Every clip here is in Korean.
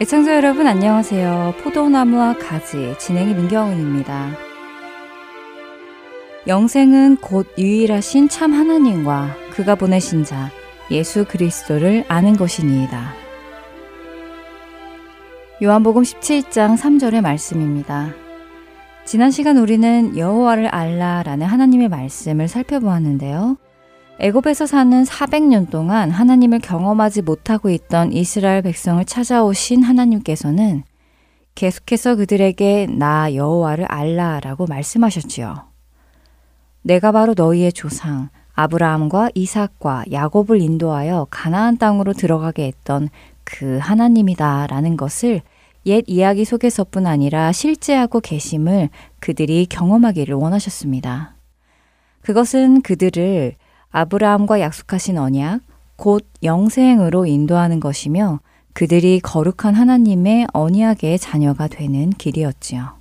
애청자 여러분 안녕하세요. 포도나무와 가지 진행의 민경은입니다. 영생은 곧 유일하신 참 하나님과 그가 보내신 자 예수 그리스도를 아는 것이니이다. 요한복음 17장 3절의 말씀입니다. 지난 시간 우리는 여호와를 알라라는 하나님의 말씀을 살펴보았는데요. 애굽에서 사는 400년 동안 하나님을 경험하지 못하고 있던 이스라엘 백성을 찾아오신 하나님께서는 계속해서 그들에게 나 여호와를 알라라고 말씀하셨지요. 내가 바로 너희의 조상 아브라함과 이삭과 야곱을 인도하여 가나안 땅으로 들어가게 했던 그 하나님이다라는 것을 옛 이야기 속에서뿐 아니라 실제하고 계심을 그들이 경험하기를 원하셨습니다. 그것은 그들을 아브라함과 약속하신 언약, 곧 영생으로 인도하는 것이며 그들이 거룩한 하나님의 언약의 자녀가 되는 길이었지요.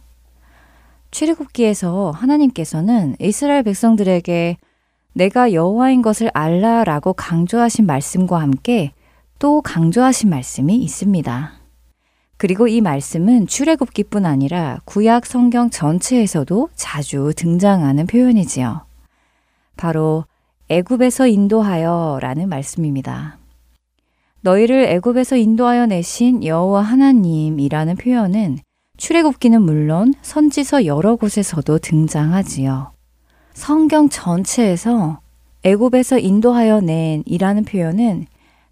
출애굽기에서 하나님께서는 이스라엘 백성들에게 내가 여호와인 것을 알라라고 강조하신 말씀과 함께 또 강조하신 말씀이 있습니다. 그리고 이 말씀은 출애굽기뿐 아니라 구약 성경 전체에서도 자주 등장하는 표현이지요. 바로 애굽에서 인도하여라는 말씀입니다. 너희를 애굽에서 인도하여 내신 여호와 하나님이라는 표현은 출애굽기는 물론 선지서 여러 곳에서도 등장하지요. 성경 전체에서 애굽에서 인도하여 낸이라는 표현은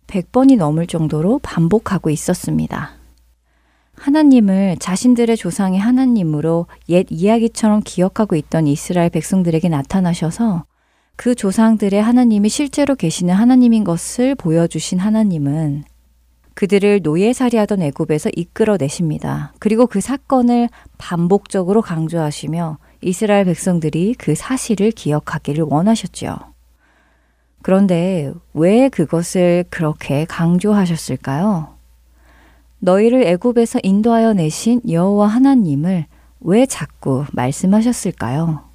100번이 넘을 정도로 반복하고 있었습니다. 하나님을 자신들의 조상의 하나님으로 옛 이야기처럼 기억하고 있던 이스라엘 백성들에게 나타나셔서 그 조상들의 하나님이 실제로 계시는 하나님인 것을 보여주신 하나님은 그들을 노예살이하던 애굽에서 이끌어내십니다. 그리고 그 사건을 반복적으로 강조하시며 이스라엘 백성들이 그 사실을 기억하기를 원하셨죠. 그런데 왜 그것을 그렇게 강조하셨을까요? 너희를 애굽에서 인도하여 내신 여호와 하나님을 왜 자꾸 말씀하셨을까요?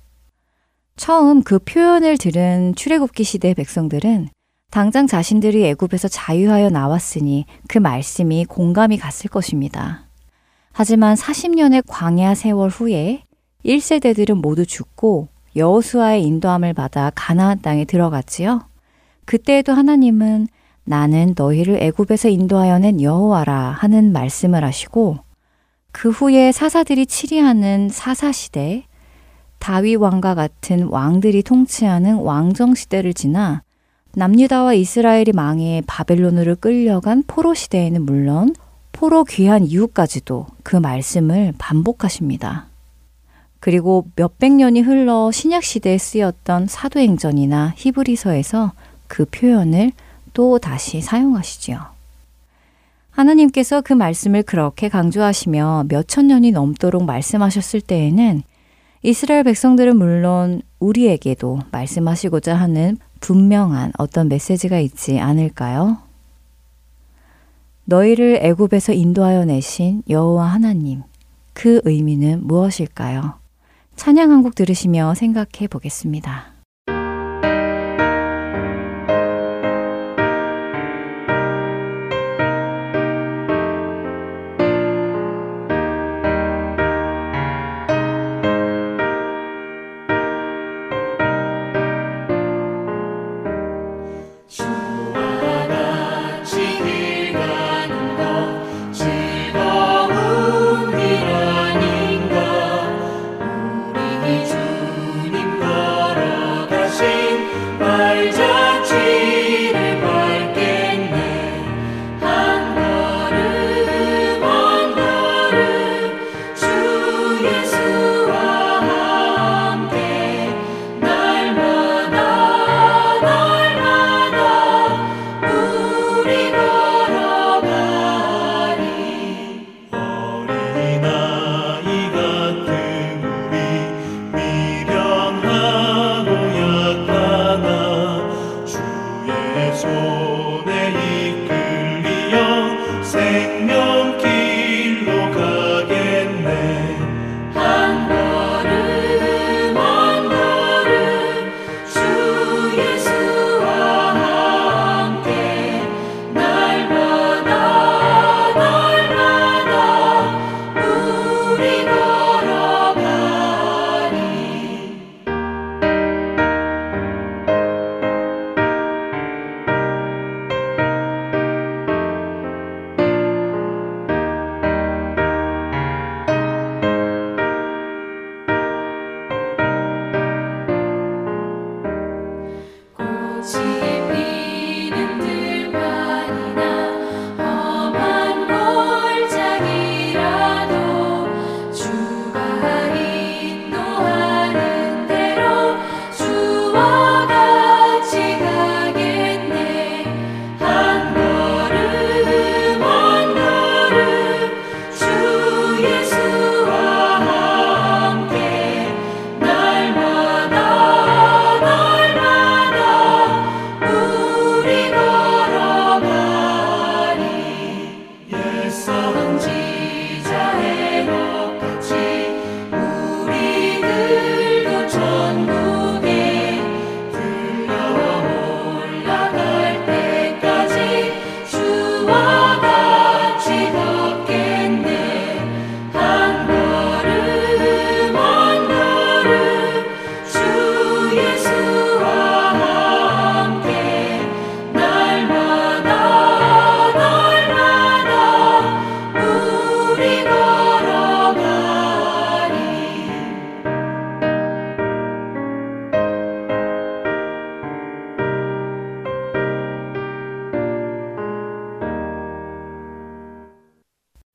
처음 그 표현을 들은 출애굽기 시대 백성들은 당장 자신들이 애굽에서 자유하여 나왔으니 그 말씀이 공감이 갔을 것입니다. 하지만 40년의 광야 세월 후에 1세대들은 모두 죽고 여호수아의 인도함을 받아 가나안 땅에 들어갔지요. 그때에도 하나님은 나는 너희를 애굽에서 인도하여 낸 여호와라 하는 말씀을 하시고 그 후에 사사들이 치리하는 사사 시대 다윗 왕과 같은 왕들이 통치하는 왕정 시대를 지나 남유다와 이스라엘이 망해 바벨론으로 끌려간 포로 시대에는 물론 포로 귀한 이후까지도 그 말씀을 반복하십니다. 그리고 몇백 년이 흘러 신약 시대에 쓰였던 사도행전이나 히브리서에서 그 표현을 또 다시 사용하시지요. 하나님께서 그 말씀을 그렇게 강조하시며 몇천 년이 넘도록 말씀하셨을 때에는 이스라엘 백성들은 물론 우리에게도 말씀하시고자 하는 분명한 어떤 메시지가 있지 않을까요? 너희를 애굽에서 인도하여 내신 여호와 하나님, 그 의미는 무엇일까요? 찬양 한 곡 들으시며 생각해 보겠습니다.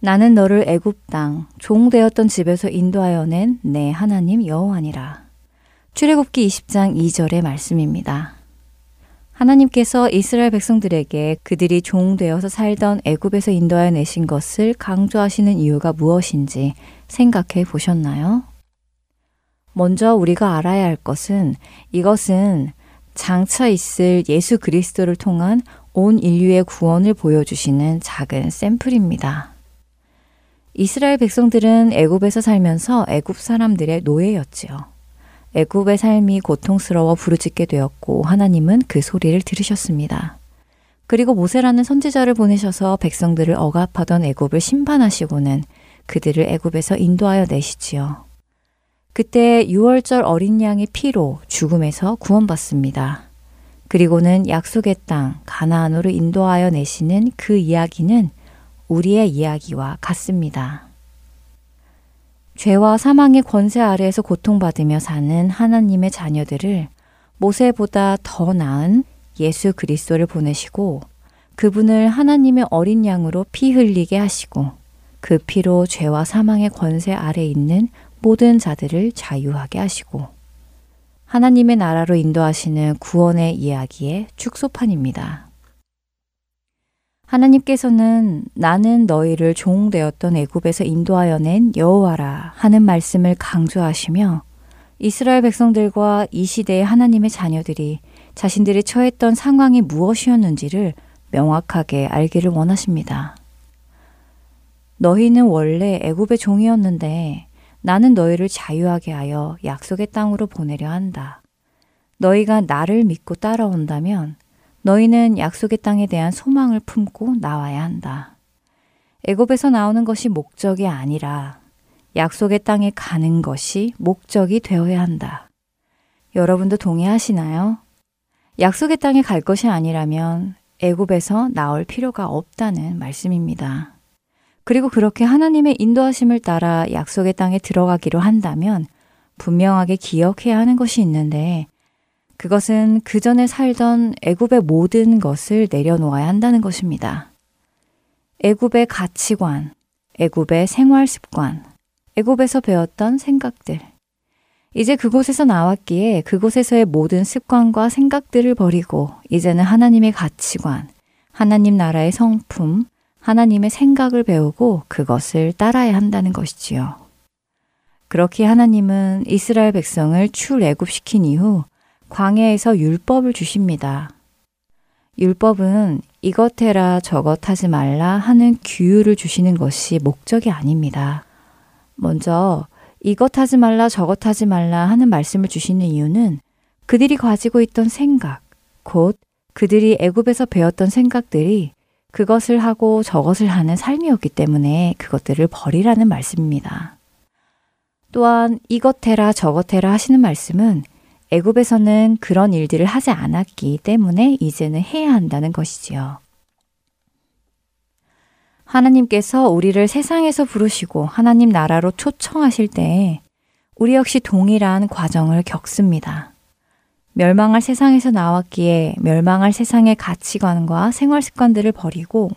나는 너를 애굽 땅 종되었던 집에서 인도하여 낸 내 하나님 여호와니라. 출애굽기 20장 2절의 말씀입니다. 하나님께서 이스라엘 백성들에게 그들이 종되어서 살던 애굽에서 인도하여 내신 것을 강조하시는 이유가 무엇인지 생각해 보셨나요? 먼저 우리가 알아야 할 것은 이것은 장차 있을 예수 그리스도를 통한 온 인류의 구원을 보여주시는 작은 샘플입니다. 이스라엘 백성들은 애굽에서 살면서 애굽 사람들의 노예였지요. 애굽의 삶이 고통스러워 부르짖게 되었고 하나님은 그 소리를 들으셨습니다. 그리고 모세라는 선지자를 보내셔서 백성들을 억압하던 애굽을 심판하시고는 그들을 애굽에서 인도하여 내시지요. 그때 6월절 어린 양의 피로 죽음에서 구원받습니다. 그리고는 약속의 땅 가나안으로 인도하여 내시는 그 이야기는 우리의 이야기와 같습니다. 죄와 사망의 권세 아래에서 고통받으며 사는 하나님의 자녀들을 모세보다 더 나은 예수 그리스도를 보내시고 그분을 하나님의 어린 양으로 피 흘리게 하시고 그 피로 죄와 사망의 권세 아래 있는 모든 자들을 자유하게 하시고 하나님의 나라로 인도하시는 구원의 이야기의 축소판입니다. 하나님께서는 나는 너희를 종되었던 애굽에서 인도하여 낸 여호와라 하는 말씀을 강조하시며 이스라엘 백성들과 이 시대의 하나님의 자녀들이 자신들이 처했던 상황이 무엇이었는지를 명확하게 알기를 원하십니다. 너희는 원래 애굽의 종이었는데 나는 너희를 자유하게 하여 약속의 땅으로 보내려 한다. 너희가 나를 믿고 따라온다면 너희는 약속의 땅에 대한 소망을 품고 나와야 한다. 애굽에서 나오는 것이 목적이 아니라 약속의 땅에 가는 것이 목적이 되어야 한다. 여러분도 동의하시나요? 약속의 땅에 갈 것이 아니라면 애굽에서 나올 필요가 없다는 말씀입니다. 그리고 그렇게 하나님의 인도하심을 따라 약속의 땅에 들어가기로 한다면 분명하게 기억해야 하는 것이 있는데 그것은 그 전에 살던 애굽의 모든 것을 내려놓아야 한다는 것입니다. 애굽의 가치관, 애굽의 생활 습관, 애굽에서 배웠던 생각들. 이제 그곳에서 나왔기에 그곳에서의 모든 습관과 생각들을 버리고 이제는 하나님의 가치관, 하나님 나라의 성품, 하나님의 생각을 배우고 그것을 따라야 한다는 것이지요. 그렇게 하나님은 이스라엘 백성을 출애굽시킨 이후 광야에서 율법을 주십니다. 율법은 이것 해라 저것 하지 말라 하는 규율을 주시는 것이 목적이 아닙니다. 먼저 이것 하지 말라 저것 하지 말라 하는 말씀을 주시는 이유는 그들이 가지고 있던 생각, 곧 그들이 애굽에서 배웠던 생각들이 그것을 하고 저것을 하는 삶이었기 때문에 그것들을 버리라는 말씀입니다. 또한 이것 해라 저것 해라 하시는 말씀은 애굽에서는 그런 일들을 하지 않았기 때문에 이제는 해야 한다는 것이지요. 하나님께서 우리를 세상에서 부르시고 하나님 나라로 초청하실 때 우리 역시 동일한 과정을 겪습니다. 멸망할 세상에서 나왔기에 멸망할 세상의 가치관과 생활 습관들을 버리고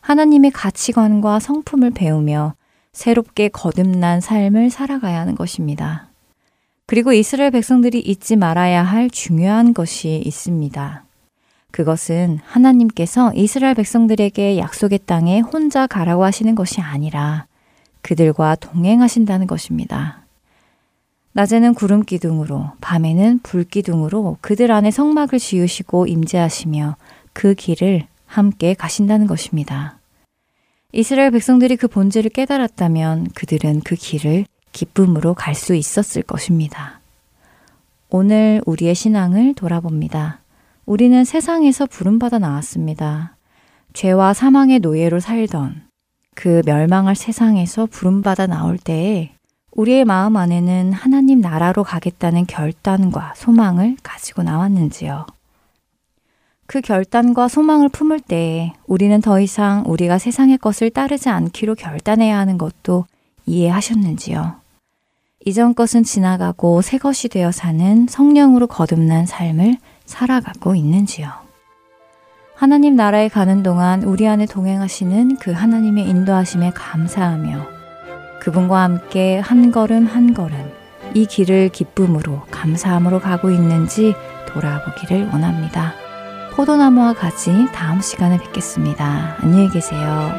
하나님의 가치관과 성품을 배우며 새롭게 거듭난 삶을 살아가야 하는 것입니다. 그리고 이스라엘 백성들이 잊지 말아야 할 중요한 것이 있습니다. 그것은 하나님께서 이스라엘 백성들에게 약속의 땅에 혼자 가라고 하시는 것이 아니라 그들과 동행하신다는 것입니다. 낮에는 구름 기둥으로, 밤에는 불 기둥으로 그들 안에 성막을 지으시고 임재하시며 그 길을 함께 가신다는 것입니다. 이스라엘 백성들이 그 본질을 깨달았다면 그들은 그 길을 기쁨으로 갈 수 있었을 것입니다. 오늘 우리의 신앙을 돌아봅니다. 우리는 세상에서 부름받아 나왔습니다. 죄와 사망의 노예로 살던 그 멸망할 세상에서 부름받아 나올 때에 우리의 마음 안에는 하나님 나라로 가겠다는 결단과 소망을 가지고 나왔는지요. 그 결단과 소망을 품을 때에 우리는 더 이상 우리가 세상의 것을 따르지 않기로 결단해야 하는 것도 이해하셨는지요? 이전 것은 지나가고 새 것이 되어 사는 성령으로 거듭난 삶을 살아가고 있는지요? 하나님 나라에 가는 동안 우리 안에 동행하시는 그 하나님의 인도하심에 감사하며 그분과 함께 한 걸음 한 걸음 이 길을 기쁨으로 감사함으로 가고 있는지 돌아보기를 원합니다. 포도나무와 가지 다음 시간에 뵙겠습니다. 안녕히 계세요.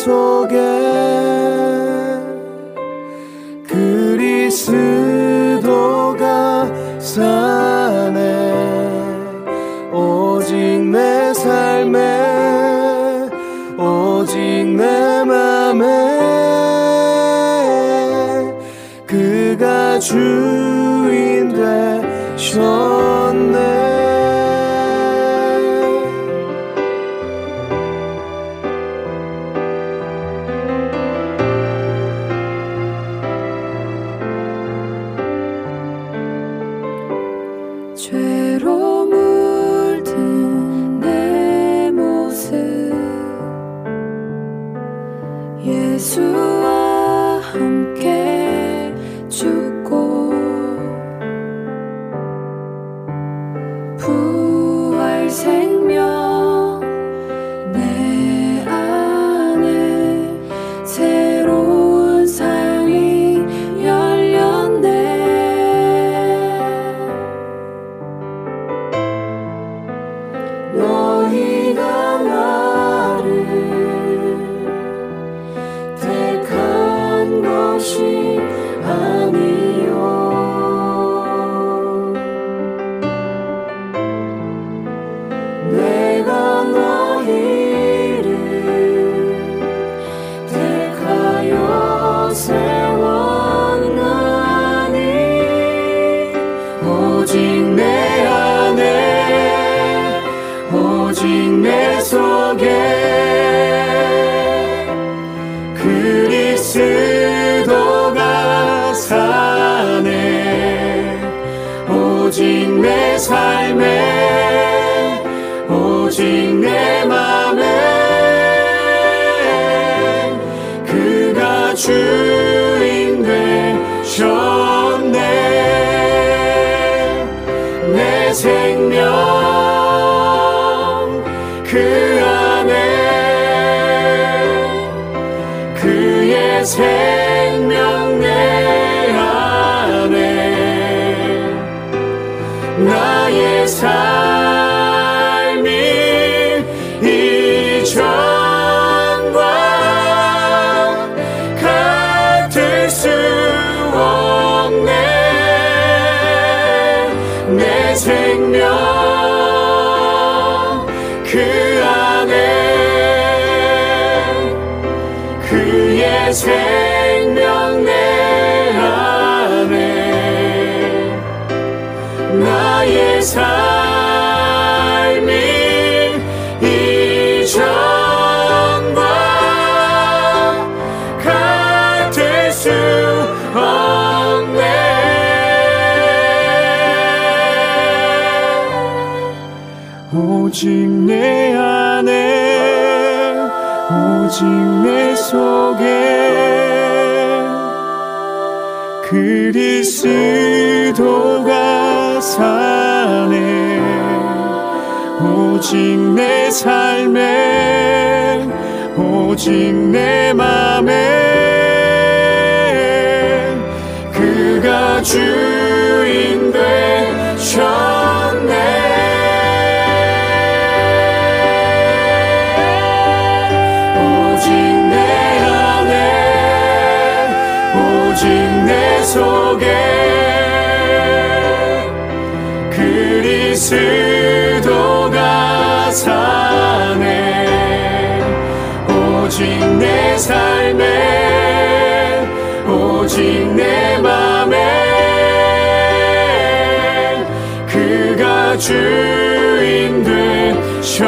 So Girl. 대신 내 맘에 그가 주인 되셨네. 내 생명 그 안에 그의 오직 내 안에 오직 내 속에 그리스도가 사네. 오직 내 삶에 오직 내 맘에 그가 주인 되셨 속에 그리스도가 사네. 오직 내 삶에 오직 내 맘에 그가 주인 되셨네.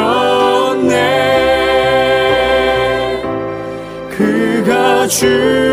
그가 주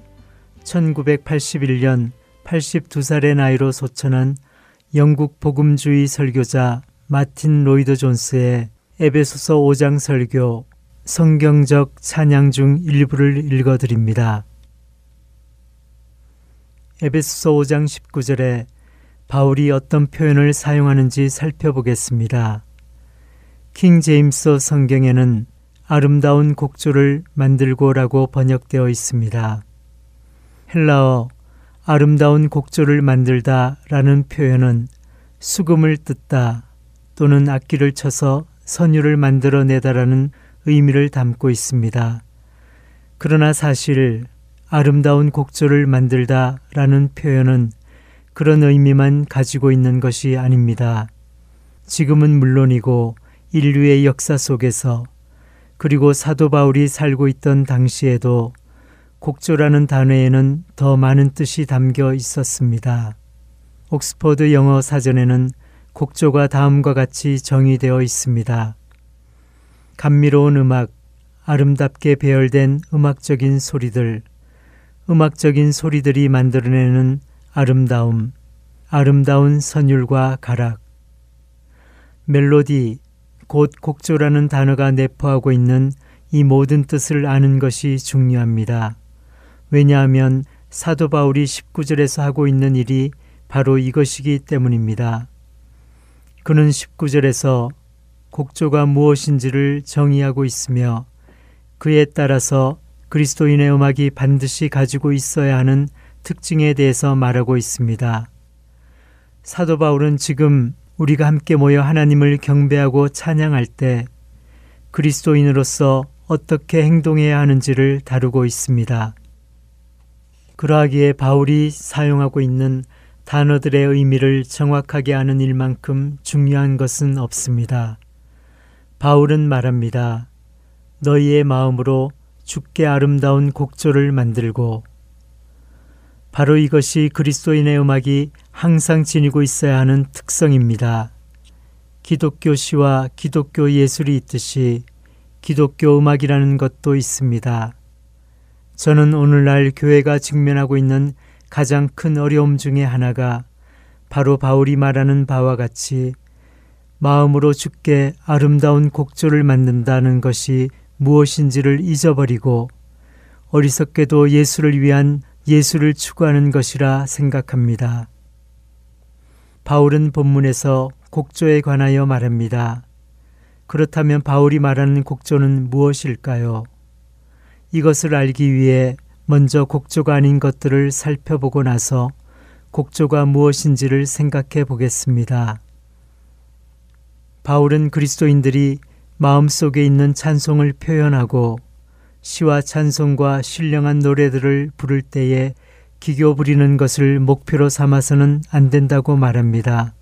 1981년 82살의 나이로 소천한 영국 복음주의 설교자 마틴 로이드 존스의 에베소서 5장 설교 성경적 찬양 중 일부를 읽어 드립니다. 에베소서 5장 19절에 바울이 어떤 표현을 사용하는지 살펴보겠습니다. 킹 제임스 성경에는 아름다운 곡조를 만들고라고 번역되어 있습니다. 헬라어 아름다운 곡조를 만들다 라는 표현은 수금을 뜯다 또는 악기를 쳐서 선율을 만들어내다라는 의미를 담고 있습니다. 그러나 사실 아름다운 곡조를 만들다 라는 표현은 그런 의미만 가지고 있는 것이 아닙니다. 지금은 물론이고 인류의 역사 속에서 그리고 사도 바울이 살고 있던 당시에도 곡조라는 단어에는 더 많은 뜻이 담겨 있었습니다. 옥스퍼드 영어 사전에는 곡조가 다음과 같이 정의되어 있습니다. 감미로운 음악, 아름답게 배열된 음악적인 소리들, 음악적인 소리들이 만들어내는 아름다움, 아름다운 선율과 가락, 멜로디, 곧 곡조라는 단어가 내포하고 있는 이 모든 뜻을 아는 것이 중요합니다. 왜냐하면 사도 바울이 19절에서 하고 있는 일이 바로 이것이기 때문입니다. 그는 19절에서 곡조가 무엇인지를 정의하고 있으며 그에 따라서 그리스도인의 음악이 반드시 가지고 있어야 하는 특징에 대해서 말하고 있습니다. 사도 바울은 지금 우리가 함께 모여 하나님을 경배하고 찬양할 때 그리스도인으로서 어떻게 행동해야 하는지를 다루고 있습니다. 그러하기에 바울이 사용하고 있는 단어들의 의미를 정확하게 아는 일만큼 중요한 것은 없습니다. 바울은 말합니다. 너희의 마음으로 죽게 아름다운 곡조를 만들고 바로 이것이 그리스도인의 음악이 항상 지니고 있어야 하는 특성입니다. 기독교 시와 기독교 예술이 있듯이 기독교 음악이라는 것도 있습니다. 저는 오늘날 교회가 직면하고 있는 가장 큰 어려움 중의 하나가 바로 바울이 말하는 바와 같이 마음으로 죽게 아름다운 곡조를 만든다는 것이 무엇인지를 잊어버리고 어리석게도 예수를 위한 예수를 추구하는 것이라 생각합니다. 바울은 본문에서 곡조에 관하여 말합니다. 그렇다면 바울이 말하는 곡조는 무엇일까요? 이것을 알기 위해 먼저 곡조가 아닌 것들을 살펴보고 나서 곡조가 무엇인지를 생각해 보겠습니다. 바울은 그리스도인들이 마음속에 있는 찬송을 표현하고 시와 찬송과 신령한 노래들을 부를 때에 기교 부리는 것을 목표로 삼아서는 안 된다고 말합니다.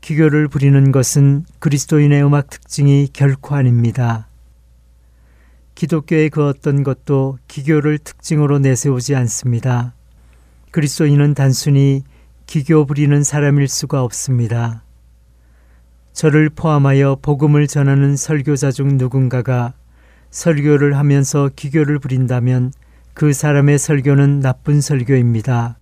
기교를 부리는 것은 그리스도인의 음악 특징이 결코 아닙니다. 기독교의 그 어떤 것도 기교를 특징으로 내세우지 않습니다. 그리스도인은 단순히 기교 부리는 사람일 수가 없습니다. 저를 포함하여 복음을 전하는 설교자 중 누군가가 설교를 하면서 기교를 부린다면 그 사람의 설교는 나쁜 설교입니다.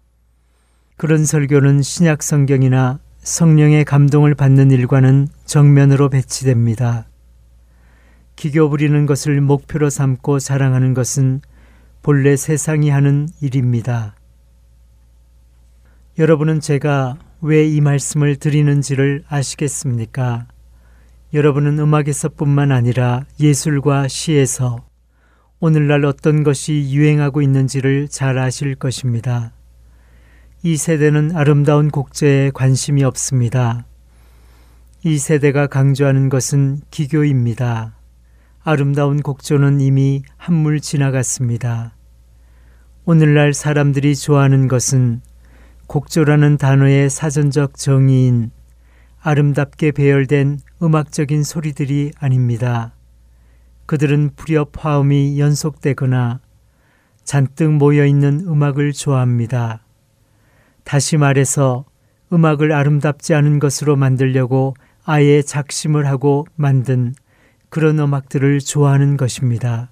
그런 설교는 신약 성경이나 성령의 감동을 받는 일과는 정면으로 배치됩니다. 기교 부리는 것을 목표로 삼고 자랑하는 것은 본래 세상이 하는 일입니다. 여러분은 제가 왜 이 말씀을 드리는지를 아시겠습니까? 여러분은 음악에서뿐만 아니라 예술과 시에서 오늘날 어떤 것이 유행하고 있는지를 잘 아실 것입니다. 이 세대는 아름다운 곡제에 관심이 없습니다. 이 세대가 강조하는 것은 기교입니다. 아름다운 곡조는 이미 한물 지나갔습니다. 오늘날 사람들이 좋아하는 것은 곡조라는 단어의 사전적 정의인 아름답게 배열된 음악적인 소리들이 아닙니다. 그들은 불협 화음이 연속되거나 잔뜩 모여 있는 음악을 좋아합니다. 다시 말해서 음악을 아름답지 않은 것으로 만들려고 아예 작심을 하고 만든 그런 음악들을 좋아하는 것입니다.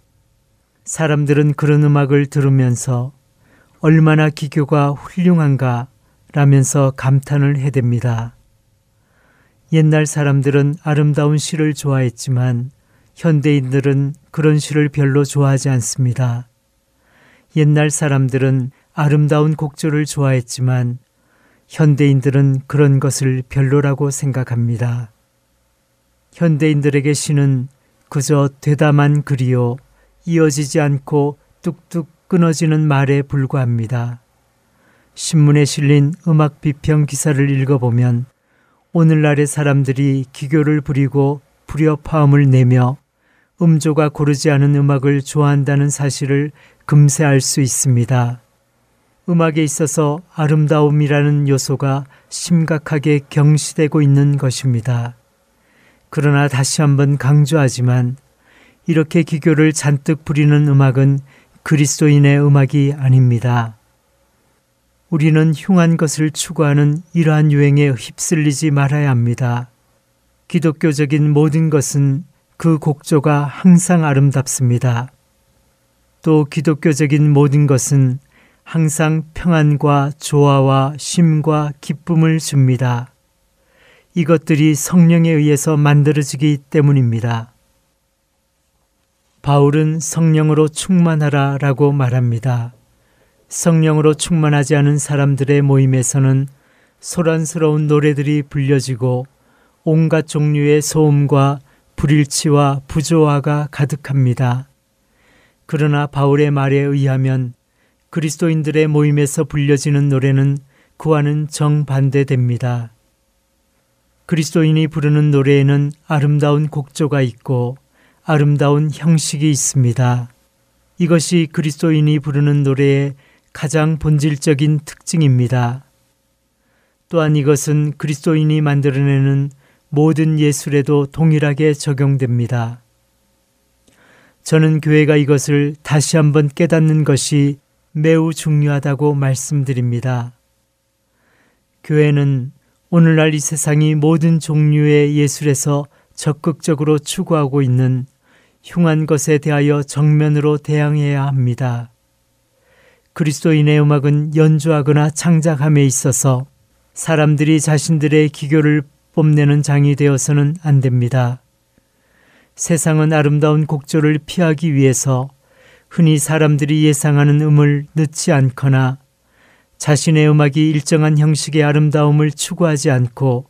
사람들은 그런 음악을 들으면서 얼마나 기교가 훌륭한가 라면서 감탄을 해댑니다. 옛날 사람들은 아름다운 시를 좋아했지만 현대인들은 그런 시를 별로 좋아하지 않습니다. 옛날 사람들은 아름다운 곡조를 좋아했지만 현대인들은 그런 것을 별로라고 생각합니다. 현대인들에게 시는 그저 되다만 글이요 이어지지 않고 뚝뚝 끊어지는 말에 불과합니다. 신문에 실린 음악 비평 기사를 읽어보면 오늘날의 사람들이 기교를 부리고 불협화음을 내며 음조가 고르지 않은 음악을 좋아한다는 사실을 금세 알 수 있습니다. 음악에 있어서 아름다움이라는 요소가 심각하게 경시되고 있는 것입니다. 그러나 다시 한번 강조하지만 이렇게 기교를 잔뜩 부리는 음악은 그리스도인의 음악이 아닙니다. 우리는 흉한 것을 추구하는 이러한 유행에 휩쓸리지 말아야 합니다. 기독교적인 모든 것은 그 곡조가 항상 아름답습니다. 또 기독교적인 모든 것은 항상 평안과 조화와 쉼과 기쁨을 줍니다. 이것들이 성령에 의해서 만들어지기 때문입니다. 바울은 성령으로 충만하라 라고 말합니다. 성령으로 충만하지 않은 사람들의 모임에서는 소란스러운 노래들이 불려지고 온갖 종류의 소음과 불일치와 부조화가 가득합니다. 그러나 바울의 말에 의하면 그리스도인들의 모임에서 불려지는 노래는 그와는 정반대됩니다. 그리스도인이 부르는 노래에는 아름다운 곡조가 있고 아름다운 형식이 있습니다. 이것이 그리스도인이 부르는 노래의 가장 본질적인 특징입니다. 또한 이것은 그리스도인이 만들어내는 모든 예술에도 동일하게 적용됩니다. 저는 교회가 이것을 다시 한번 깨닫는 것이 매우 중요하다고 말씀드립니다. 교회는 오늘날 이 세상이 모든 종류의 예술에서 적극적으로 추구하고 있는 흉한 것에 대하여 정면으로 대항해야 합니다. 그리스도인의 음악은 연주하거나 창작함에 있어서 사람들이 자신들의 기교를 뽐내는 장이 되어서는 안 됩니다. 세상은 아름다운 곡조를 피하기 위해서 흔히 사람들이 예상하는 음을 넣지 않거나 자신의 음악이 일정한 형식의 아름다움을 추구하지 않고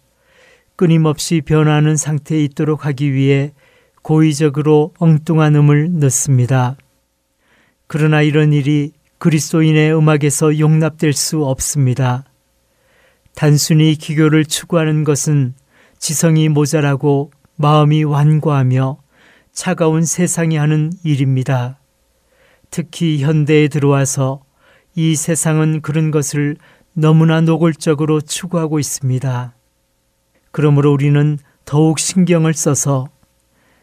끊임없이 변화하는 상태에 있도록 하기 위해 고의적으로 엉뚱한 음을 넣습니다. 그러나 이런 일이 그리스도인의 음악에서 용납될 수 없습니다. 단순히 기교를 추구하는 것은 지성이 모자라고 마음이 완고하며 차가운 세상이 하는 일입니다. 특히 현대에 들어와서 이 세상은 그런 것을 너무나 노골적으로 추구하고 있습니다. 그러므로 우리는 더욱 신경을 써서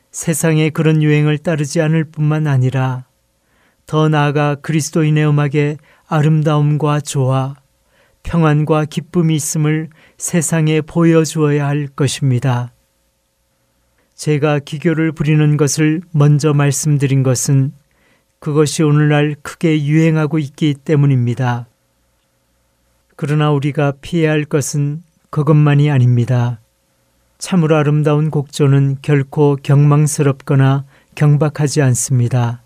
세상의 그런 유행을 따르지 않을 뿐만 아니라 더 나아가 그리스도인의 음악에 아름다움과 조화, 평안과 기쁨이 있음을 세상에 보여주어야 할 것입니다. 제가 기교를 부리는 것을 먼저 말씀드린 것은 그것이 오늘날 크게 유행하고 있기 때문입니다. 그러나 우리가 피해야 할 것은 그것만이 아닙니다. 참으로 아름다운 곡조는 결코 경망스럽거나 경박하지 않습니다.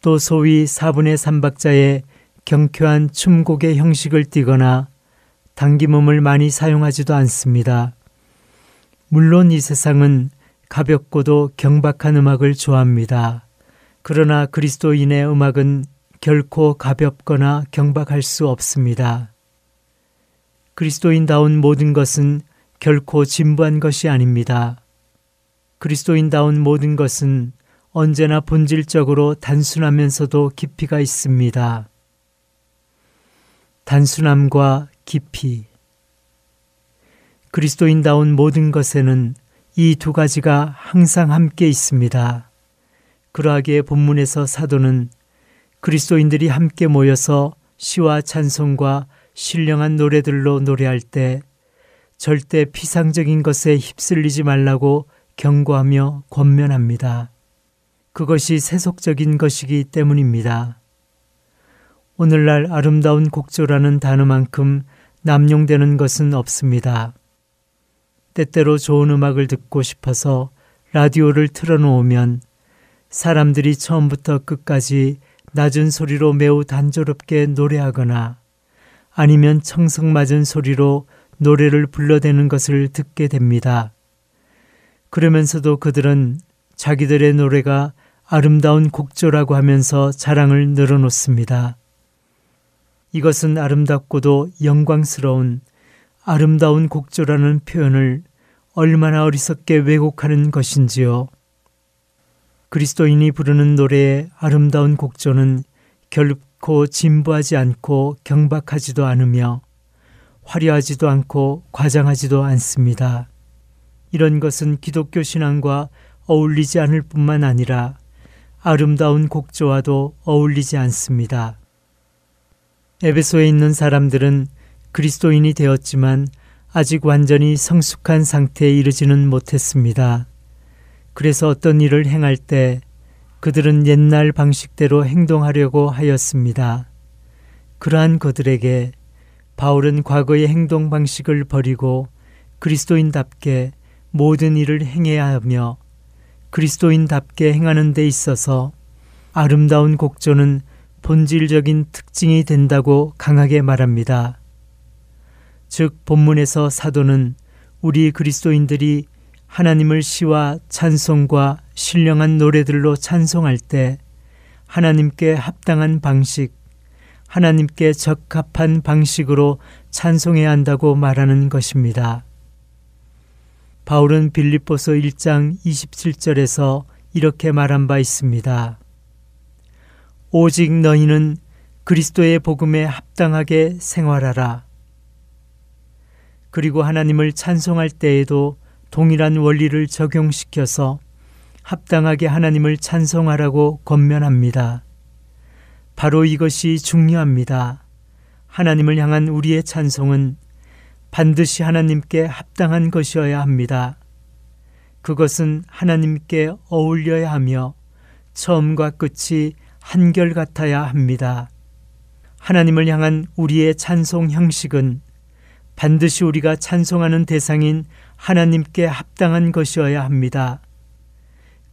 또 소위 4분의 3박자의 경쾌한 춤곡의 형식을 띠거나 당김음을 많이 사용하지도 않습니다. 물론 이 세상은 가볍고도 경박한 음악을 좋아합니다. 그러나 그리스도인의 음악은 결코 가볍거나 경박할 수 없습니다. 그리스도인다운 모든 것은 결코 진부한 것이 아닙니다. 그리스도인다운 모든 것은 언제나 본질적으로 단순하면서도 깊이가 있습니다. 단순함과 깊이. 그리스도인다운 모든 것에는 이 두 가지가 항상 함께 있습니다. 그러하기에 본문에서 사도는 그리스도인들이 함께 모여서 시와 찬송과 신령한 노래들로 노래할 때 절대 피상적인 것에 휩쓸리지 말라고 경고하며 권면합니다. 그것이 세속적인 것이기 때문입니다. 오늘날 아름다운 곡조라는 단어만큼 남용되는 것은 없습니다. 때때로 좋은 음악을 듣고 싶어서 라디오를 틀어놓으면 사람들이 처음부터 끝까지 낮은 소리로 매우 단조롭게 노래하거나 아니면 청성맞은 소리로 노래를 불러대는 것을 듣게 됩니다. 그러면서도 그들은 자기들의 노래가 아름다운 곡조라고 하면서 자랑을 늘어놓습니다. 이것은 아름답고도 영광스러운 아름다운 곡조라는 표현을 얼마나 어리석게 왜곡하는 것인지요. 그리스도인이 부르는 노래의 아름다운 곡조는 결코 진부하지 않고 경박하지도 않으며 화려하지도 않고 과장하지도 않습니다. 이런 것은 기독교 신앙과 어울리지 않을 뿐만 아니라 아름다운 곡조와도 어울리지 않습니다. 에베소에 있는 사람들은 그리스도인이 되었지만 아직 완전히 성숙한 상태에 이르지는 못했습니다. 그래서 어떤 일을 행할 때 그들은 옛날 방식대로 행동하려고 하였습니다. 그러한 그들에게 바울은 과거의 행동 방식을 버리고 그리스도인답게 모든 일을 행해야 하며 그리스도인답게 행하는 데 있어서 아름다운 곡조는 본질적인 특징이 된다고 강하게 말합니다. 즉, 본문에서 사도는 우리 그리스도인들이 하나님을 시와 찬송과 신령한 노래들로 찬송할 때 하나님께 합당한 방식, 하나님께 적합한 방식으로 찬송해야 한다고 말하는 것입니다. 바울은 빌립보서 1장 27절에서 이렇게 말한 바 있습니다. 오직 너희는 그리스도의 복음에 합당하게 생활하라. 그리고 하나님을 찬송할 때에도 동일한 원리를 적용시켜서 합당하게 하나님을 찬송하라고 권면합니다. 바로 이것이 중요합니다. 하나님을 향한 우리의 찬송은 반드시 하나님께 합당한 것이어야 합니다. 그것은 하나님께 어울려야 하며 처음과 끝이 한결같아야 합니다. 하나님을 향한 우리의 찬송 형식은 반드시 우리가 찬송하는 대상인 하나님께 합당한 것이어야 합니다.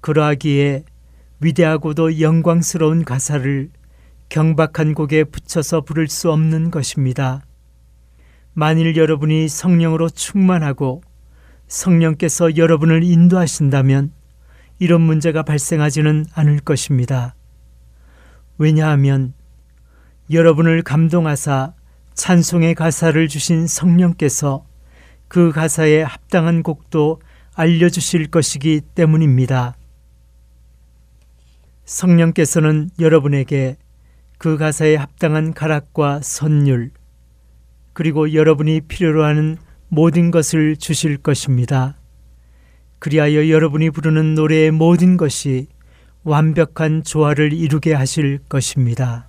그러하기에 위대하고도 영광스러운 가사를 경박한 곡에 붙여서 부를 수 없는 것입니다. 만일 여러분이 성령으로 충만하고 성령께서 여러분을 인도하신다면 이런 문제가 발생하지는 않을 것입니다. 왜냐하면 여러분을 감동하사 찬송의 가사를 주신 성령께서 그 가사에 합당한 곡도 알려주실 것이기 때문입니다. 성령께서는 여러분에게 그 가사에 합당한 가락과 선율, 그리고 여러분이 필요로 하는 모든 것을 주실 것입니다. 그리하여 여러분이 부르는 노래의 모든 것이 완벽한 조화를 이루게 하실 것입니다.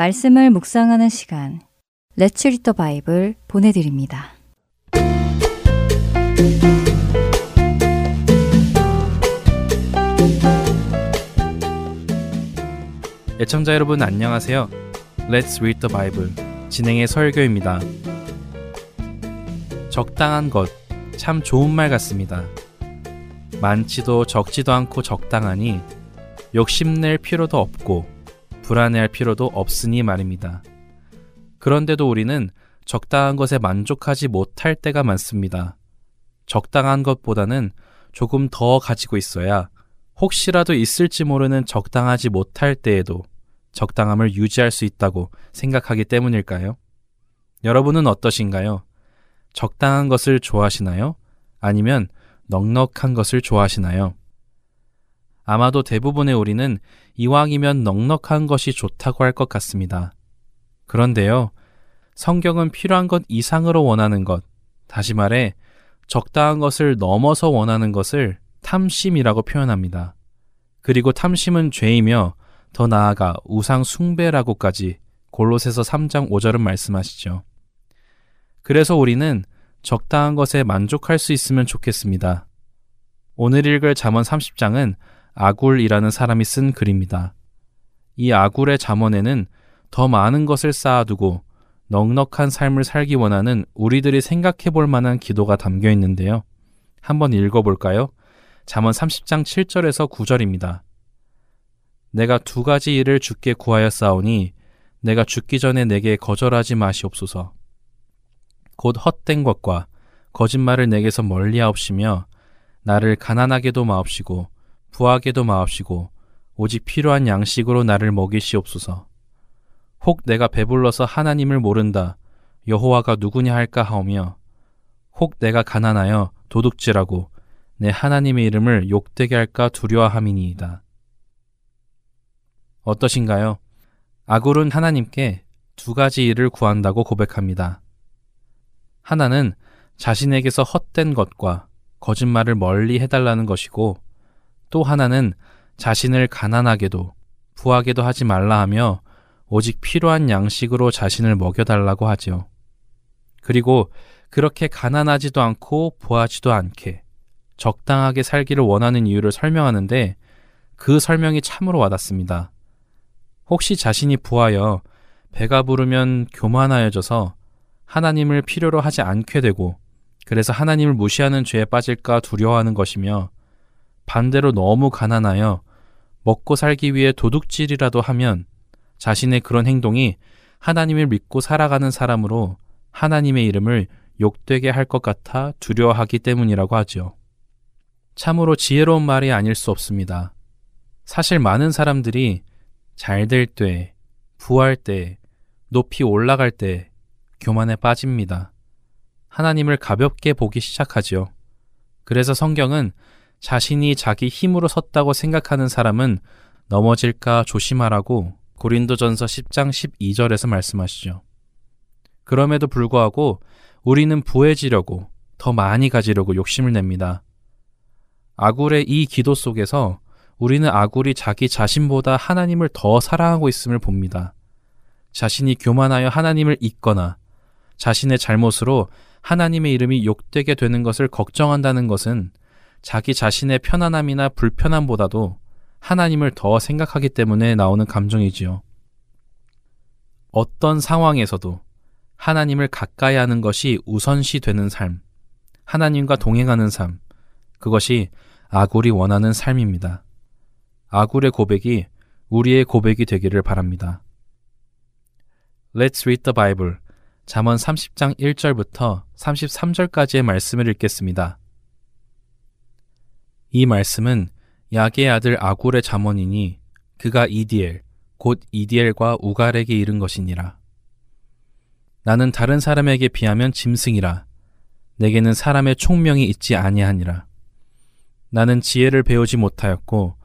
말씀을 묵상하는 시간 Read the Bible 보내드립니다. 애청자 여러분 안녕하세요. Let's Read the Bible 진행의 설교입니다. 적당한 것 참 좋은 말 같습니다. 많지도 적지도 않고 적당하니 욕심낼 필요도 없고 불안해할 필요도 없으니 말입니다. 그런데도 우리는 적당한 것에 만족하지 못할 때가 많습니다. 적당한 것보다는 조금 더 가지고 있어야 혹시라도 있을지 모르는 적당하지 못할 때에도 적당함을 유지할 수 있다고 생각하기 때문일까요? 여러분은 어떠신가요? 적당한 것을 좋아하시나요? 아니면 넉넉한 것을 좋아하시나요? 아마도 대부분의 우리는 이왕이면 넉넉한 것이 좋다고 할 것 같습니다. 그런데요, 성경은 필요한 것 이상으로 원하는 것, 다시 말해, 적당한 것을 넘어서 원하는 것을 탐심이라고 표현합니다. 그리고 탐심은 죄이며 더 나아가 우상 숭배라고까지 골로새서 3장 5절은 말씀하시죠. 그래서 우리는 적당한 것에 만족할 수 있으면 좋겠습니다. 오늘 읽을 잠언 30장은 아굴이라는 사람이 쓴 글입니다. 이 아굴의 잠언에는 더 많은 것을 쌓아두고 넉넉한 삶을 살기 원하는 우리들이 생각해 볼 만한 기도가 담겨 있는데요. 한번 읽어 볼까요? 잠언 30장 7절에서 9절입니다. 내가 두 가지 일을 주께 구하였사오니 내가 죽기 전에 내게 거절하지 마시옵소서. 곧 헛된 것과 거짓말을 내게서 멀리하옵시며 나를 가난하게도 마옵시고 부하게도 마옵시고 오직 필요한 양식으로 나를 먹이시옵소서. 혹 내가 배불러서 하나님을 모른다 여호와가 누구냐 할까 하오며 혹 내가 가난하여 도둑질하고 내 하나님의 이름을 욕되게 할까 두려워함이니이다. 어떠신가요? 아굴은 하나님께 두 가지 일을 구한다고 고백합니다. 하나는 자신에게서 헛된 것과 거짓말을 멀리 해달라는 것이고 또 하나는 자신을 가난하게도 부하게도 하지 말라 하며 오직 필요한 양식으로 자신을 먹여달라고 하지요. 그리고 그렇게 가난하지도 않고 부하지도 않게 적당하게 살기를 원하는 이유를 설명하는데 그 설명이 참으로 와닿습니다. 혹시 자신이 부하여 배가 부르면 교만하여져서 하나님을 필요로 하지 않게 되고 그래서 하나님을 무시하는 죄에 빠질까 두려워하는 것이며 반대로 너무 가난하여 먹고 살기 위해 도둑질이라도 하면 자신의 그런 행동이 하나님을 믿고 살아가는 사람으로 하나님의 이름을 욕되게 할 것 같아 두려워하기 때문이라고 하죠. 참으로 지혜로운 말이 아닐 수 없습니다. 사실 많은 사람들이 잘 될 때, 부할 때, 높이 올라갈 때 교만에 빠집니다. 하나님을 가볍게 보기 시작하지요. 그래서 성경은 자신이 자기 힘으로 섰다고 생각하는 사람은 넘어질까 조심하라고 고린도전서 10장 12절에서 말씀하시죠. 그럼에도 불구하고 우리는 부해지려고 더 많이 가지려고 욕심을 냅니다. 아굴의 이 기도 속에서 우리는 아굴이 자기 자신보다 하나님을 더 사랑하고 있음을 봅니다. 자신이 교만하여 하나님을 잊거나 자신의 잘못으로 하나님의 이름이 욕되게 되는 것을 걱정한다는 것은 자기 자신의 편안함이나 불편함보다도 하나님을 더 생각하기 때문에 나오는 감정이지요. 어떤 상황에서도 하나님을 가까이 하는 것이 우선시 되는 삶, 하나님과 동행하는 삶, 그것이 아굴이 원하는 삶입니다. 아굴의 고백이 우리의 고백이 되기를 바랍니다. Let's read the Bible. 잠언 30장 1절부터 33절까지의 말씀을 읽겠습니다. 이 말씀은 야게의 아들 아굴의 잠언이니 그가 이디엘 곧 이디엘과 우갈에게 이른 것이니라. 나는 다른 사람에게 비하면 짐승이라. 내게는 사람의 총명이 있지 아니하니라. 나는 지혜를 배우지 못하였고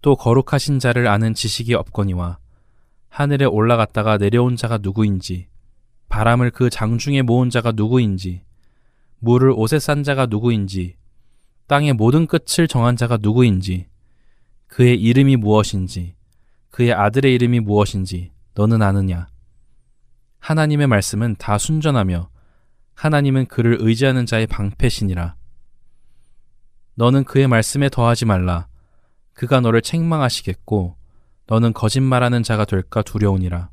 또 거룩하신 자를 아는 지식이 없거니와 하늘에 올라갔다가 내려온 자가 누구인지 바람을 그 장중에 모은 자가 누구인지 물을 옷에 싼 자가 누구인지 땅의 모든 끝을 정한 자가 누구인지 그의 이름이 무엇인지 그의 아들의 이름이 무엇인지 너는 아느냐? 하나님의 말씀은 다 순전하며 하나님은 그를 의지하는 자의 방패시니라. 너는 그의 말씀에 더하지 말라. 그가 너를 책망하시겠고 너는 거짓말하는 자가 될까 두려우니라.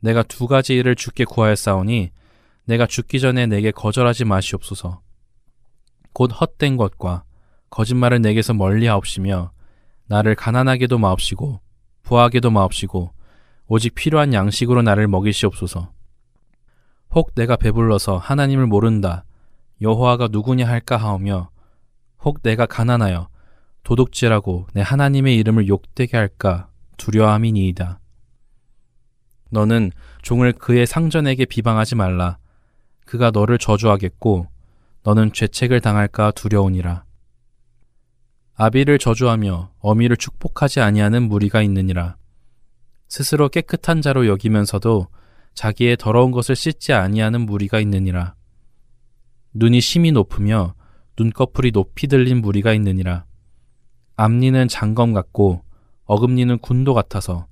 내가 두 가지 일을 주께 구하였사오니 내가 죽기 전에 내게 거절하지 마시옵소서. 곧 헛된 것과 거짓말을 내게서 멀리하옵시며 나를 가난하게도 마옵시고 부하게도 마옵시고 오직 필요한 양식으로 나를 먹이시옵소서. 혹 내가 배불러서 하나님을 모른다 여호와가 누구냐 할까 하오며 혹 내가 가난하여 도둑질하고 내 하나님의 이름을 욕되게 할까 두려함이니이다. 너는 종을 그의 상전에게 비방하지 말라. 그가 너를 저주하겠고 너는 죄책을 당할까 두려우니라. 아비를 저주하며 어미를 축복하지 아니하는 무리가 있느니라. 스스로 깨끗한 자로 여기면서도 자기의 더러운 것을 씻지 아니하는 무리가 있느니라. 눈이 심히 높으며 눈꺼풀이 높이 들린 무리가 있느니라. 앞니는 장검 같고 어금니는 군도 같아서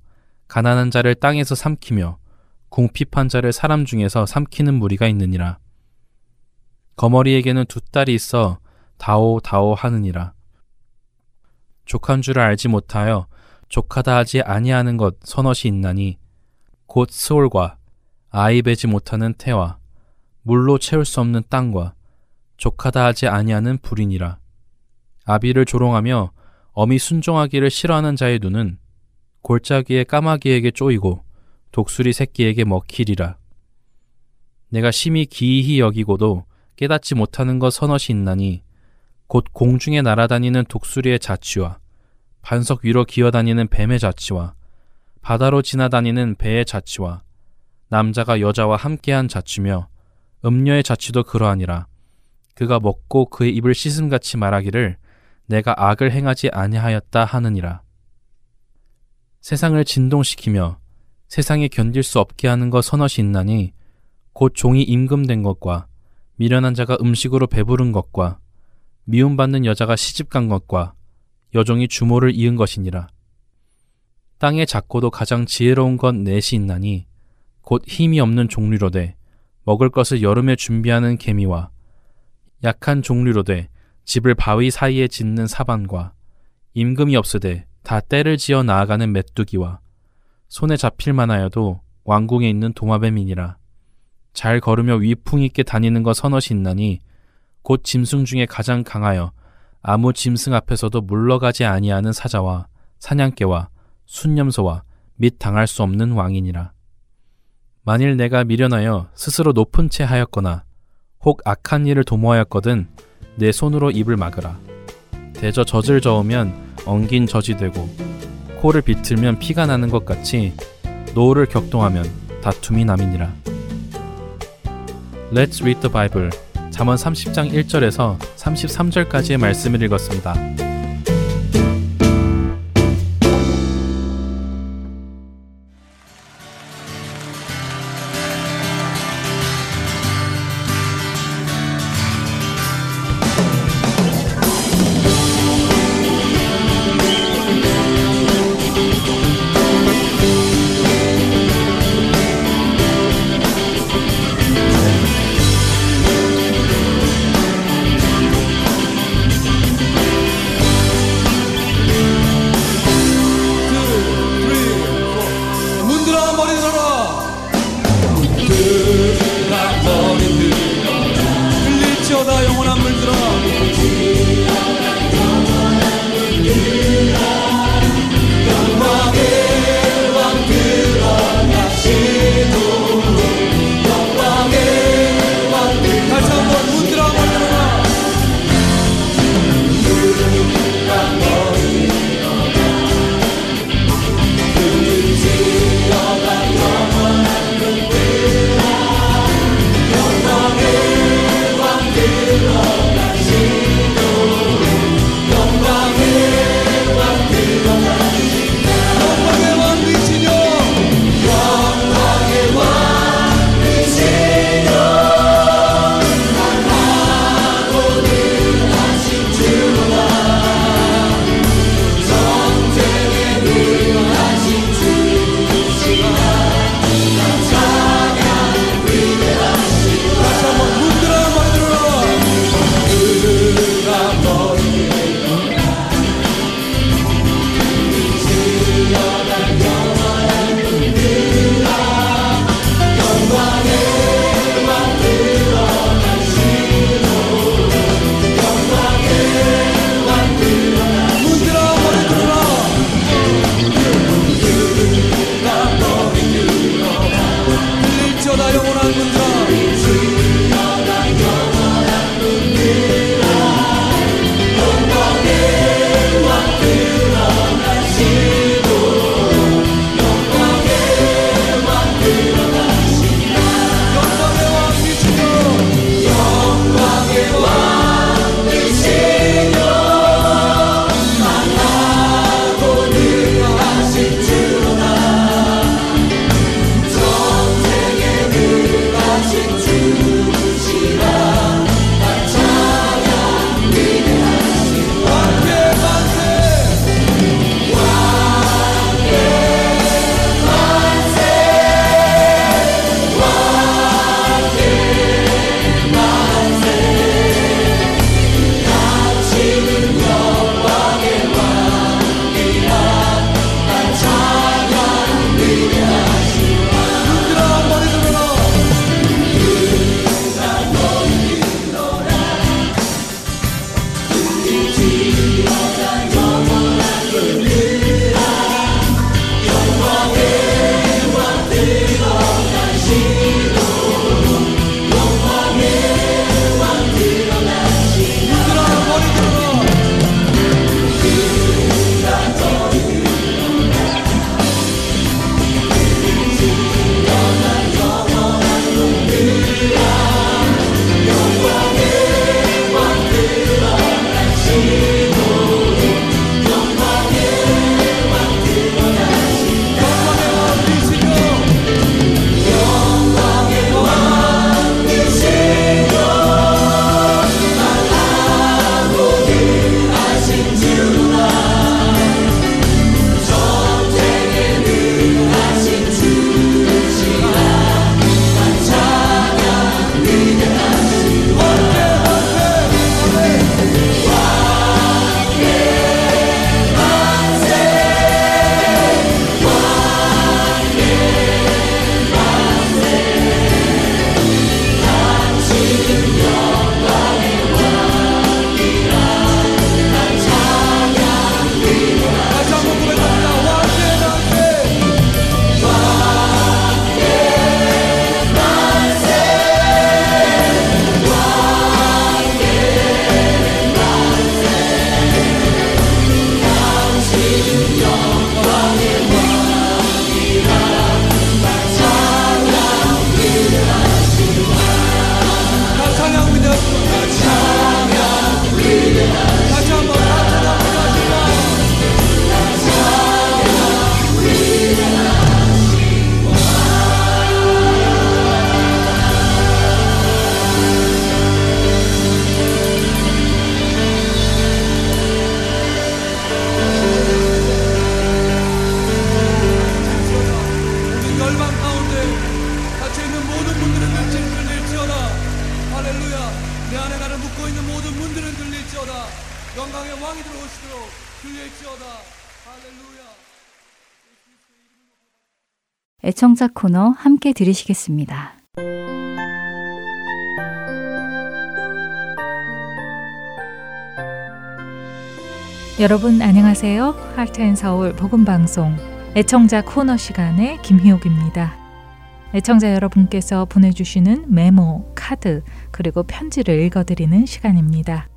가난한 자를 땅에서 삼키며 궁핍한 자를 사람 중에서 삼키는 무리가 있느니라. 거머리에게는 두 딸이 있어 다오 다오 하느니라. 족한 줄을 알지 못하여 족하다 하지 아니하는 것 서넛이 있나니 곧 스올과 아이 베지 못하는 태와 물로 채울 수 없는 땅과 족하다 하지 아니하는 불이니라. 아비를 조롱하며 어미 순종하기를 싫어하는 자의 눈은 골짜기에 까마귀에게 쪼이고 독수리 새끼에게 먹히리라. 내가 심히 기이히 여기고도 깨닫지 못하는 것 서넛이 있나니 곧 공중에 날아다니는 독수리의 자취와 반석 위로 기어다니는 뱀의 자취와 바다로 지나다니는 배의 자취와 남자가 여자와 함께한 자취며 음녀의 자취도 그러하니라. 그가 먹고 그의 입을 씻음같이 말하기를 내가 악을 행하지 아니하였다 하느니라. 세상을 진동시키며 세상에 견딜 수 없게 하는 것 서넛이 있나니 곧 종이 임금된 것과 미련한 자가 음식으로 배부른 것과 미움받는 여자가 시집간 것과 여종이 주모를 이은 것이니라. 땅의 작고도 가장 지혜로운 것 넷이 있나니 곧 힘이 없는 종류로되 먹을 것을 여름에 준비하는 개미와 약한 종류로되 집을 바위 사이에 짓는 사반과 임금이 없으되 다 때를 지어 나아가는 메뚜기와 손에 잡힐 만하여도 왕궁에 있는 도마뱀이니라. 잘 걸으며 위풍 있게 다니는 것 있나니 곧 짐승 중에 가장 강하여 아무 짐승 앞에서도 물러가지 아니하는 사자와 사냥개와 숫염소와 및 당할 수 없는 왕이니라. 만일 내가 미련하여 스스로 높은 체 하였거나 혹 악한 일을 도모하였거든 내 손으로 입을 막으라. 대저 젖을 저으면 엉긴 젖이 되고 코를 비틀면 피가 나는 것 같이 노를 격동하면 다툼이 남이니라. Let's read the Bible. 잠언 30장 1절에서 33절까지의 말씀을 읽었습니다. 애청자 코너 함께 들으시겠습니다. 여러분 안녕하세요. 하트앤서울 복음방송 애청자 코너 시간의 김희옥입니다. 애청자 여러분께서 보내주시는 메모, 카드, 그리고 편지를 읽어드리는 시간입니다.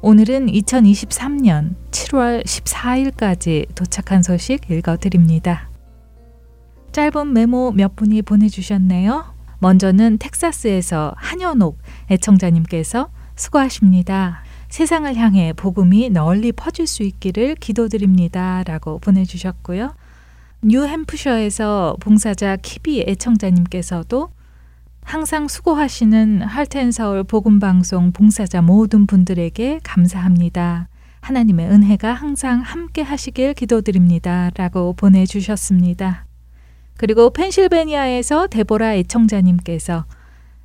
오늘은 2023년 7월 14일까지 도착한 소식 읽어드립니다. 짧은 메모 몇 분이 보내주셨네요. 먼저는 텍사스에서 한현옥 애청자님께서 수고하십니다. 세상을 향해 복음이 널리 퍼질 수 있기를 기도드립니다. 라고 보내주셨고요. 뉴햄프셔에서 봉사자 키비 애청자님께서도 항상 수고하시는 할텐서울 복음방송 봉사자 모든 분들에게 감사합니다. 하나님의 은혜가 항상 함께 하시길 기도드립니다. 라고 보내주셨습니다. 그리고 펜실베니아에서 데보라 애청자님께서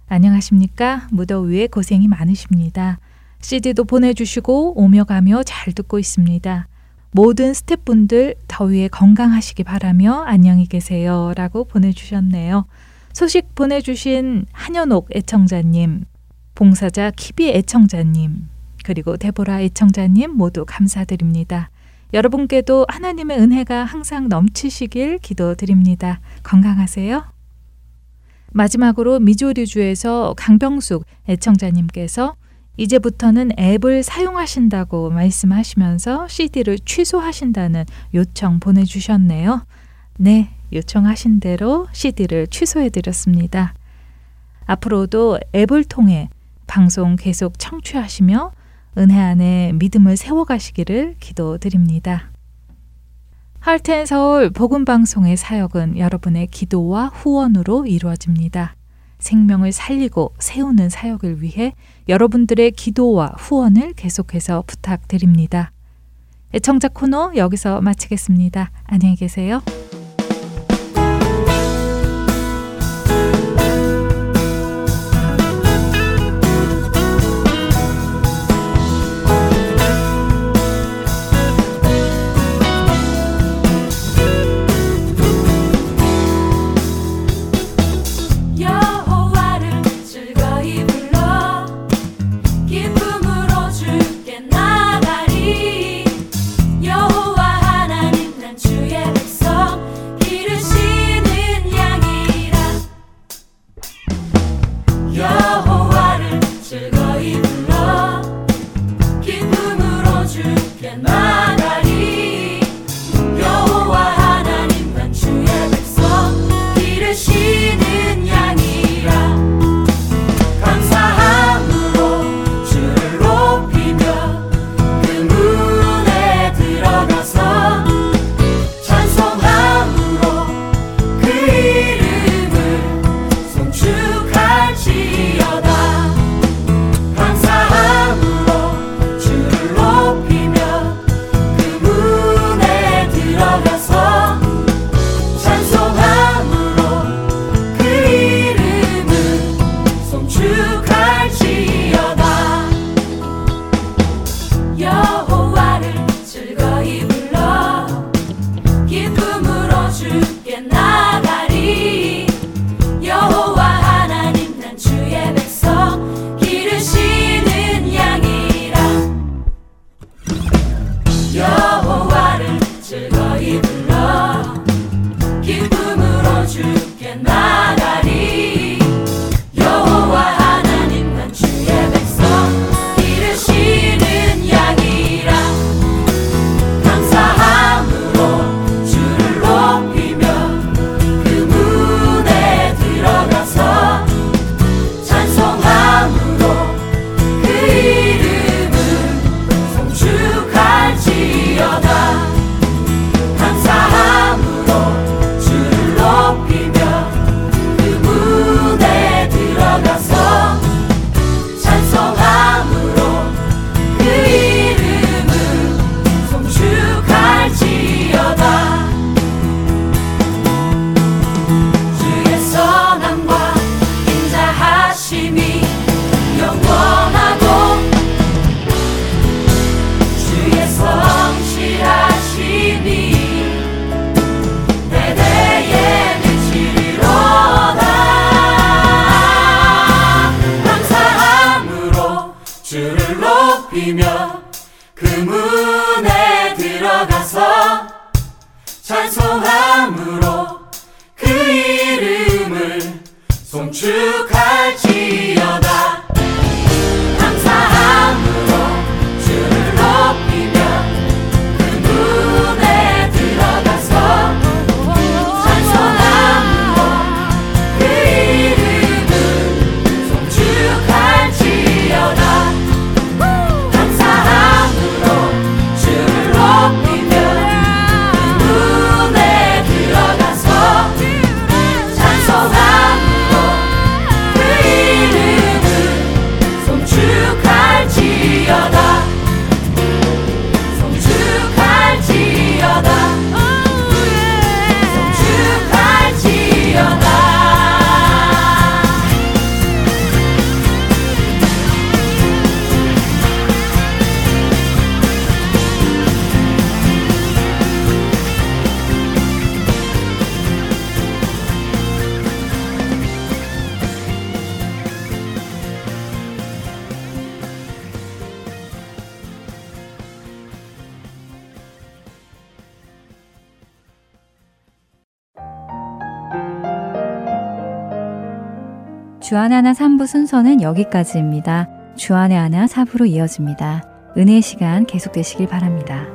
안녕하십니까? 무더위에 고생이 많으십니다. CD도 보내주시고 오며 가며 잘 듣고 있습니다. 모든 스태프분들 더위에 건강하시기 바라며 안녕히 계세요. 라고 보내주셨네요. 소식 보내주신 한현옥 애청자님, 봉사자 키비 애청자님, 그리고 데보라 애청자님 모두 감사드립니다. 여러분께도 하나님의 은혜가 항상 넘치시길 기도드립니다. 건강하세요. 마지막으로 미조리주에서 강병숙 애청자님께서 이제부터는 앱을 사용하신다고 말씀하시면서 CD를 취소하신다는 요청 보내주셨네요. 네, 요청하신 대로 CD를 취소해드렸습니다. 앞으로도 앱을 통해 방송 계속 청취하시며 은혜 안에 믿음을 세워가시기를 기도드립니다. 할텐 서울 복음 방송의 사역은 여러분의 기도와 후원으로 이루어집니다. 생명을 살리고 세우는 사역을 위해 여러분들의 기도와 후원을 계속해서 부탁드립니다. 애청자 코너 여기서 마치겠습니다. 안녕히 계세요. 주안의 하나 3부 순서는 여기까지입니다. 주안의 하나 4부로 이어집니다. 은혜 시간 계속되시길 바랍니다.